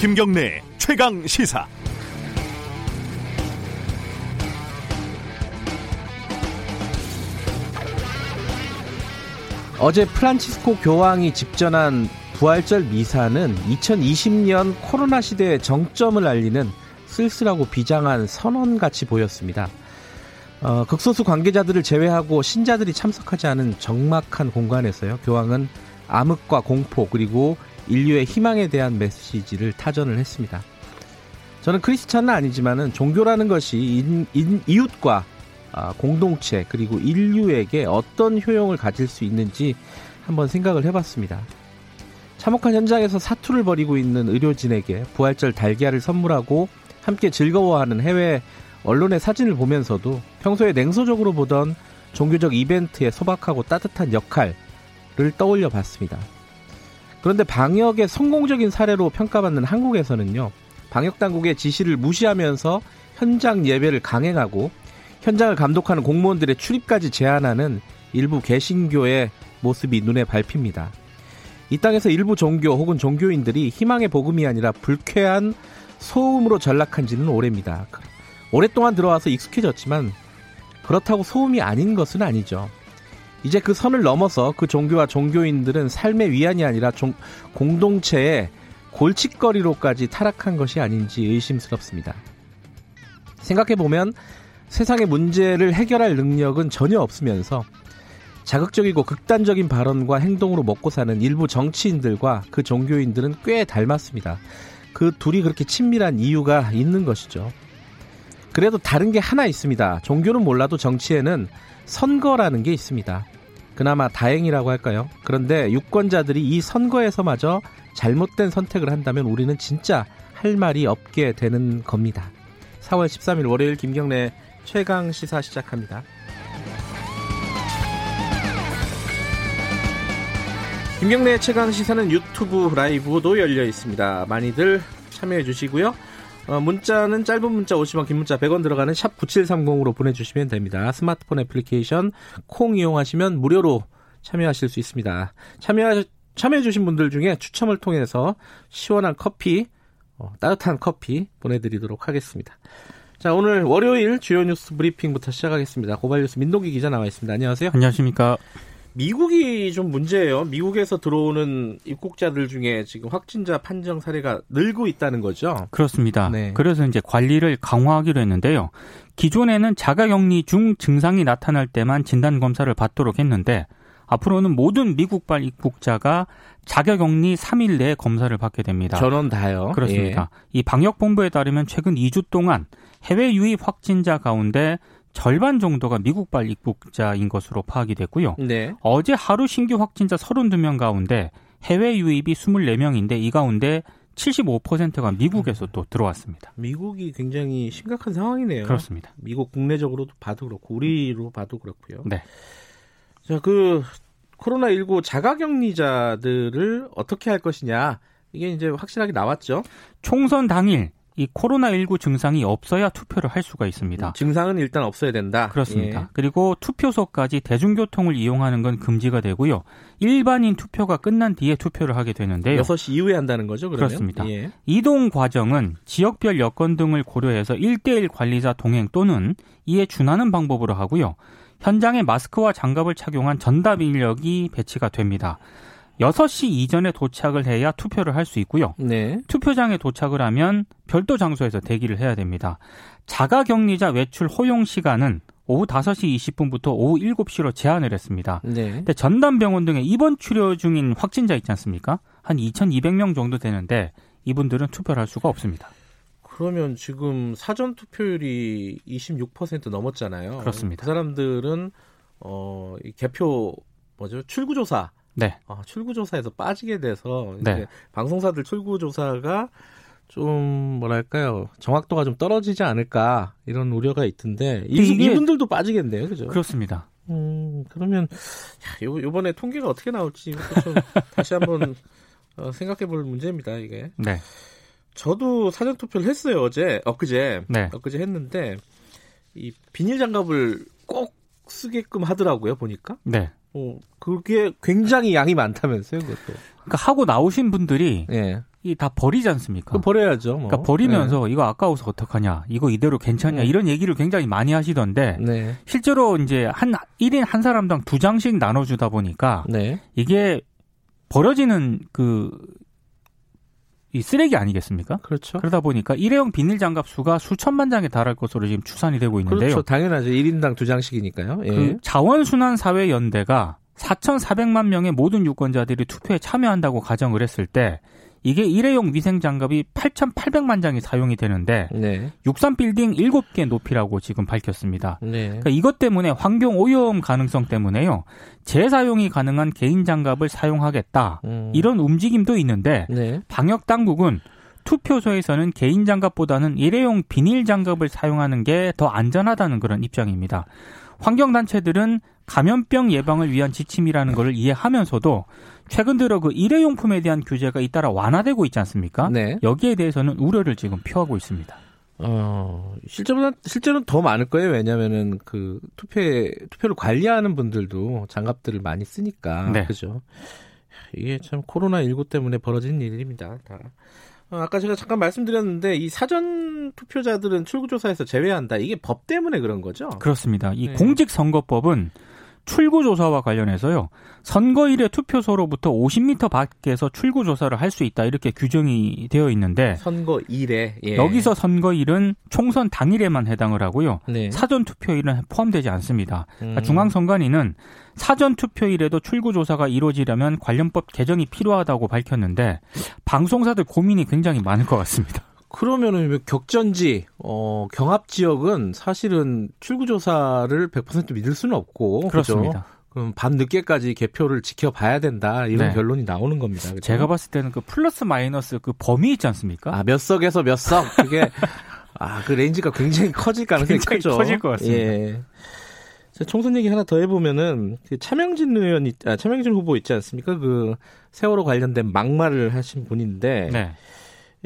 김경래 최강 시사. 어제 프란치스코 교황이 집전한 부활절 미사는 2020년 코로나 시대의 정점을 알리는 쓸쓸하고 비장한 선언같이 보였습니다. 어, 극소수 관계자들을 제외하고 신자들이 참석하지 않은 적막한 공간에서요. 교황은 암흑과 공포 그리고 인류의 희망에 대한 메시지를 타전을 했습니다. 저는 크리스찬은 아니지만은 종교라는 것이 인, 인, 이웃과 아, 공동체 그리고 인류에게 어떤 효용을 가질 수 있는지 한번 생각을 해봤습니다. 참혹한 현장에서 사투를 벌이고 있는 의료진에게 부활절 달걀을 선물하고 함께 즐거워하는 해외 언론의 사진을 보면서도 평소에 냉소적으로 보던 종교적 이벤트의 소박하고 따뜻한 역할을 떠올려 봤습니다. 그런데 방역의 성공적인 사례로 평가받는 한국에서는요, 방역 당국의 지시를 무시하면서 현장 예배를 강행하고 현장을 감독하는 공무원들의 출입까지 제한하는 일부 개신교의 모습이 눈에 밟힙니다. 이 땅에서 일부 종교 혹은 종교인들이 희망의 복음이 아니라 불쾌한 소음으로 전락한 지는 오래입니다. 오랫동안 들어와서 익숙해졌지만 그렇다고 소음이 아닌 것은 아니죠. 이제 그 선을 넘어서 그 종교와 종교인들은 삶의 위안이 아니라 종, 공동체의 골칫거리로까지 타락한 것이 아닌지 의심스럽습니다. 생각해보면 세상의 문제를 해결할 능력은 전혀 없으면서 자극적이고 극단적인 발언과 행동으로 먹고 사는 일부 정치인들과 그 종교인들은 꽤 닮았습니다. 그 둘이 그렇게 친밀한 이유가 있는 것이죠. 그래도 다른 게 하나 있습니다. 종교는 몰라도 정치에는 선거라는 게 있습니다. 그나마 다행이라고 할까요? 그런데 유권자들이 이 선거에서마저 잘못된 선택을 한다면 우리는 진짜 할 말이 없게 되는 겁니다. 4월 13일 월요일 김경래 최강 시사 시작합니다. 김경래 최강 시사는 유튜브 라이브도 열려 있습니다. 많이들 참여해 주시고요. 어, 문자는 짧은 문자 50원, 긴 문자 100원 들어가는 샵 9730으로 보내주시면 됩니다. 스마트폰 애플리케이션 콩 이용하시면 무료로 참여하실 수 있습니다. 참여, 참여해주신 분들 중에 추첨을 통해서 시원한 커피, 어, 따뜻한 커피 보내드리도록 하겠습니다. 자, 오늘 월요일 주요 뉴스 브리핑부터 시작하겠습니다. 고발 뉴스 민동기 기자 나와 있습니다. 안녕하세요. 안녕하십니까. 미국이 좀 문제예요. 미국에서 들어오는 입국자들 중에 지금 확진자 판정 사례가 늘고 있다는 거죠. 그렇습니다. 네. 그래서 이제 관리를 강화하기로 했는데요. 기존에는 자가격리 중 증상이 나타날 때만 진단 검사를 받도록 했는데 앞으로는 모든 미국발 입국자가 자가격리 3일 내에 검사를 받게 됩니다. 전원 다요. 그렇습니다. 예. 이 방역본부에 따르면 최근 2주 동안 해외 유입 확진자 가운데 절반 정도가 미국발 입국자인 것으로 파악이 됐고요. 네. 어제 하루 신규 확진자 32명 가운데 해외 유입이 24명인데 이 가운데 75%가 미국에서 또 들어왔습니다. 미국이 굉장히 심각한 상황이네요. 그렇습니다. 미국 국내적으로도 봐도 그렇고 우리로 봐도 그렇고요. 네. 자, 그 코로나 19 자가 격리자들을 어떻게 할 것이냐. 이게 이제 확실하게 나왔죠. 총선 당일 이 코로나19 증상이 없어야 투표를 할 수가 있습니다. 음, 증상은 일단 없어야 된다. 그렇습니다. 예. 그리고 투표소까지 대중교통을 이용하는 건 금지가 되고요. 일반인 투표가 끝난 뒤에 투표를 하게 되는데요. 6시 이후에 한다는 거죠, 그러면? 그렇습니다. 예. 이동 과정은 지역별 여건 등을 고려해서 1대1 관리자 동행 또는 이에 준하는 방법으로 하고요. 현장에 마스크와 장갑을 착용한 전담 인력이 배치가 됩니다. 6시 이전에 도착을 해야 투표를 할 수 있고요. 네. 투표장에 도착을 하면 별도 장소에서 대기를 해야 됩니다. 자가 격리자 외출 허용 시간은 오후 5시 20분부터 오후 7시로 제한을 했습니다. 네. 근데 전담 병원 등에 입원 치료 중인 확진자 있지 않습니까? 한 2,200명 정도 되는데 이분들은 투표를 할 수가 없습니다. 그러면 지금 사전 투표율이 26% 넘었잖아요. 그렇습니다. 그 사람들은 어, 이 개표 뭐죠? 출구조사 네. 아, 출구조사에서 빠지게 돼서 네. 방송사들 출구조사가 좀 뭐랄까요 정확도가 좀 떨어지지 않을까 이런 우려가 있던데 이, 이분들도 빠지겠네요, 그죠? 그렇습니다. 음 그러면 야, 요, 요번에 통계가 어떻게 나올지 좀 다시 한번 어, 생각해볼 문제입니다, 이게. 네. 저도 사전 투표를 했어요 어제 엊그제 네. 엊그제 했는데 이 비닐 장갑을 꼭 쓰게끔 하더라고요 보니까. 네. 어, 그게 굉장히 양이 많다면서요, 그것도. 그러니까 하고 나오신 분들이 예. 이다 버리지 않습니까? 그 버려야죠. 뭐. 그러니까 버리면서 네. 이거 아까워서 어떡하냐, 이거 이대로 괜찮냐 네. 이런 얘기를 굉장히 많이 하시던데 네. 실제로 이제 한 1인 한 사람당 두 장씩 나눠주다 보니까 네. 이게 버려지는 그 이 쓰레기 아니겠습니까? 그렇죠. 그러다 보니까 일회용 비닐 장갑 수가 수천만 장에 달할 것으로 지금 추산이 되고 있는데요. 그렇죠. 당연하죠. 1인당 두 장씩이니까요. 예. 그 자원순환사회연대가 4,400만 명의 모든 유권자들이 투표에 참여한다고 가정을 했을 때 이게 일회용 위생 장갑이 8,800만 장이 사용이 되는데 네. 63 빌딩 7개 높이라고 지금 밝혔습니다. 네. 그러니까 이것 때문에 환경 오염 가능성 때문에요. 재사용이 가능한 개인 장갑을 사용하겠다. 음. 이런 움직임도 있는데 네. 방역 당국은 투표소에서는 개인 장갑보다는 일회용 비닐 장갑을 사용하는 게 더 안전하다는 그런 입장입니다. 환경 단체들은 감염병 예방을 위한 지침이라는 것을 이해하면서도 최근 들어 그 일회용품에 대한 규제가 잇따라 완화되고 있지 않습니까? 네. 여기에 대해서는 우려를 지금 표하고 있습니다. 어, 실제보다, 실제로는 더 많을 거예요. 왜냐면은 그 투표에, 투표를 관리하는 분들도 장갑들을 많이 쓰니까. 네. 그죠. 이게 참 코로나19 때문에 벌어진 일입니다. 다. 어, 아까 제가 잠깐 말씀드렸는데 이 사전 투표자들은 출구조사에서 제외한다. 이게 법 때문에 그런 거죠? 그렇습니다. 이 네. 공직선거법은 출구 조사와 관련해서요. 선거일에 투표소로부터 50m 밖에서 출구 조사를 할 수 있다 이렇게 규정이 되어 있는데 선거 일에 예. 여기서 선거일은 총선 당일에만 해당을 하고요. 네. 사전 투표일은 포함되지 않습니다. 그러니까 음. 중앙선관위는 사전 투표일에도 출구 조사가 이루어지려면 관련법 개정이 필요하다고 밝혔는데 방송사들 고민이 굉장히 많을 것 같습니다. 그러면은 격전지, 어, 경합 지역은 사실은 출구조사를 100% 믿을 수는 없고. 그죠? 그렇습니다. 그럼 밤 늦게까지 개표를 지켜봐야 된다 이런 네. 결론이 나오는 겁니다. 그죠? 제가 봤을 때는 그 플러스 마이너스 그 범위 있지 않습니까? 아, 몇 석에서 몇 석. 그게 아, 그 range가 굉장히 커질 가능성이 굉장히 크죠. 커질 것 같습니다. 예. 자, 총선 얘기 하나 더 해보면은 그 차명진 의원, 있- 아, 차명진 후보 있지 않습니까? 그 세월호 관련된 막말을 하신 분인데, 네.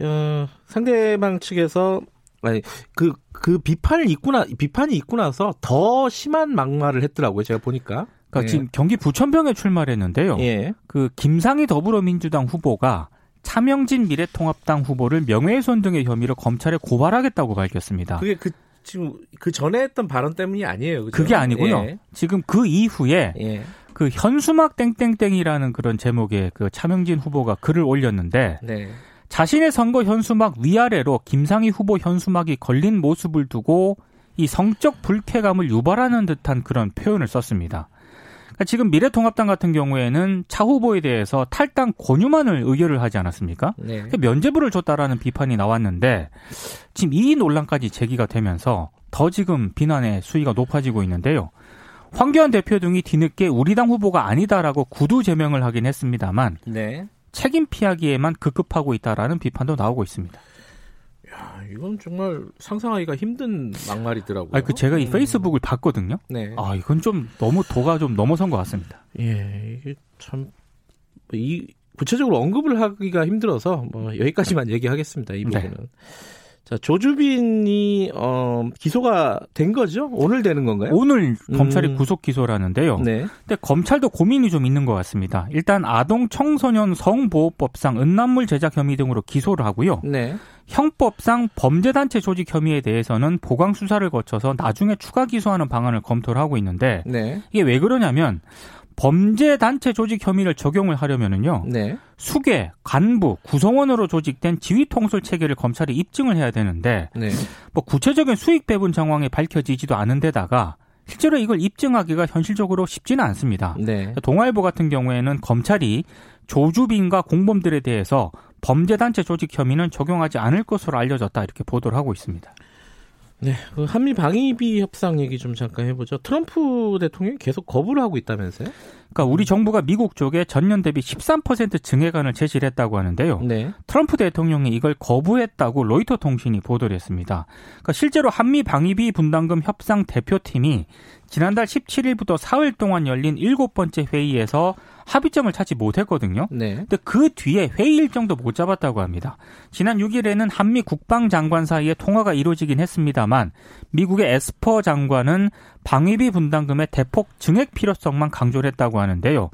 어, 상대방 측에서 아니 그그 비판을 있고 나 비판이 있고 나서 더 심한 막말을 했더라고요. 제가 보니까. 그러니까 예. 지금 경기 부천병에 출마를 했는데요. 예. 그 김상희 더불어민주당 후보가 차명진 미래통합당 후보를 명예훼손 등의 혐의로 검찰에 고발하겠다고 밝혔습니다. 그게 그 지금 그 전에 했던 발언 때문이 아니에요. 그죠? 그게 아니고요. 예. 지금 그 이후에 예. 그 현수막 땡땡땡이라는 그런 제목의 그 차명진 후보가 글을 올렸는데 네. 자신의 선거 현수막 위아래로 김상희 후보 현수막이 걸린 모습을 두고 이 성적 불쾌감을 유발하는 듯한 그런 표현을 썼습니다. 그러니까 지금 미래통합당 같은 경우에는 차 후보에 대해서 탈당 권유만을 의결을 하지 않았습니까? 네. 그러니까 면죄부를 줬다라는 비판이 나왔는데 지금 이 논란까지 제기가 되면서 더 지금 비난의 수위가 높아지고 있는데요. 황교안 대표 등이 뒤늦게 우리 당 후보가 아니다라고 구두 제명을 하긴 했습니다만 네. 책임 피하기에만 급급하고 있다라는 비판도 나오고 있습니다. 아, 이건 정말 상상하기가 힘든 막말이더라고요. 아, 그 제가 이 음. 페이스북을 봤거든요. 네. 아, 이건 좀 너무 도가 좀 넘어선 것 같습니다. 예, 이게 참, 이, 구체적으로 언급을 하기가 힘들어서, 뭐, 여기까지만 얘기하겠습니다, 이 네. 부분은. 자, 조주빈이, 어, 기소가 된 거죠? 오늘 되는 건가요? 오늘 검찰이 음. 구속 기소라는데요. 네. 근데 검찰도 고민이 좀 있는 것 같습니다. 일단 아동 청소년 성보호법상 음란물 제작 혐의 등으로 기소를 하고요. 네. 형법상 범죄단체 조직 혐의에 대해서는 보강 수사를 거쳐서 나중에 추가 기소하는 방안을 검토를 하고 있는데 네. 이게 왜 그러냐면 범죄 단체 조직 혐의를 적용을 하려면은요. 네. 수계, 간부, 구성원으로 조직된 지휘 통솔 체계를 검찰이 입증을 해야 되는데 네. 뭐 구체적인 수익 배분 정황이 밝혀지지도 않은 데다가 실제로 이걸 입증하기가 현실적으로 쉽지는 않습니다. 네. 동아일보 같은 경우에는 검찰이 조주빈과 공범들에 대해서 범죄 단체 조직 혐의는 적용하지 않을 것으로 알려졌다 이렇게 보도를 하고 있습니다. 네. 그 한미 방위비 협상 얘기 좀 잠깐 해보죠. 트럼프 대통령이 계속 거부를 하고 있다면서요? 그러니까 우리 정부가 미국 쪽에 전년 대비 13% 증액안을 제시를 했다고 하는데요. 네. 트럼프 대통령이 이걸 거부했다고 로이터 통신이 보도를 했습니다. 그러니까 실제로 한미 방위비 분담금 협상 대표팀이 지난달 17일부터 사흘 동안 열린 일곱 번째 회의에서 합의점을 찾지 못했거든요. 네. 근데 그 뒤에 회의 일정도 못 잡았다고 합니다. 지난 6일에는 한미 국방장관 사이에 통화가 이루어지긴 했습니다만 미국의 에스퍼 장관은 방위비 분담금의 대폭 증액 필요성만 강조를 했다고 하는데요.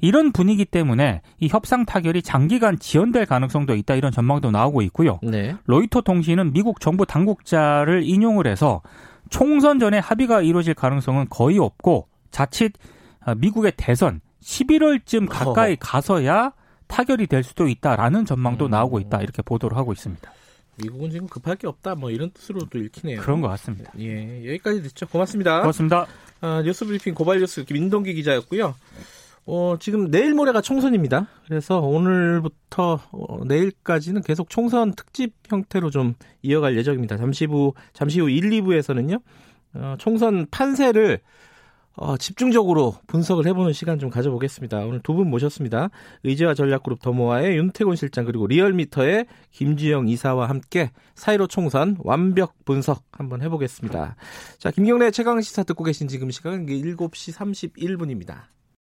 이런 분위기 때문에 이 협상 타결이 장기간 지연될 가능성도 있다 이런 전망도 나오고 있고요. 네. 로이터 통신은 미국 정부 당국자를 인용을 해서 총선 전에 합의가 이루어질 가능성은 거의 없고 자칫 아, 미국의 대선 11월쯤 가까이. 가서야 타결이 될 수도 있다라는 전망도 음. 나오고 있다 이렇게 보도를 하고 있습니다. 미국은 지금 급할 게 없다. 뭐 이런 뜻으로도 읽히네요. 그런 것 같습니다. 예, 여기까지 듣죠. 고맙습니다. 고맙습니다. 아, 뉴스 브리핑 고발 뉴스 민동기 기자였고요. 어, 지금 내일 모레가 총선입니다. 그래서 오늘부터 어, 내일까지는 계속 총선 특집 형태로 좀 이어갈 예정입니다. 잠시 후 잠시 후 1, 2부에서는요. 어, 총선 판세를 어, 집중적으로 분석을 해보는 시간 좀 가져보겠습니다. 오늘 두 분 모셨습니다. 의제와 전략그룹 더모아의 윤태곤 실장 그리고 리얼미터의 김주영 이사와 함께 사이로 총선 완벽 분석 한번 해보겠습니다. 자, 김경래 최강 시사 듣고 계신 지금 시각은 7시 31분입니다.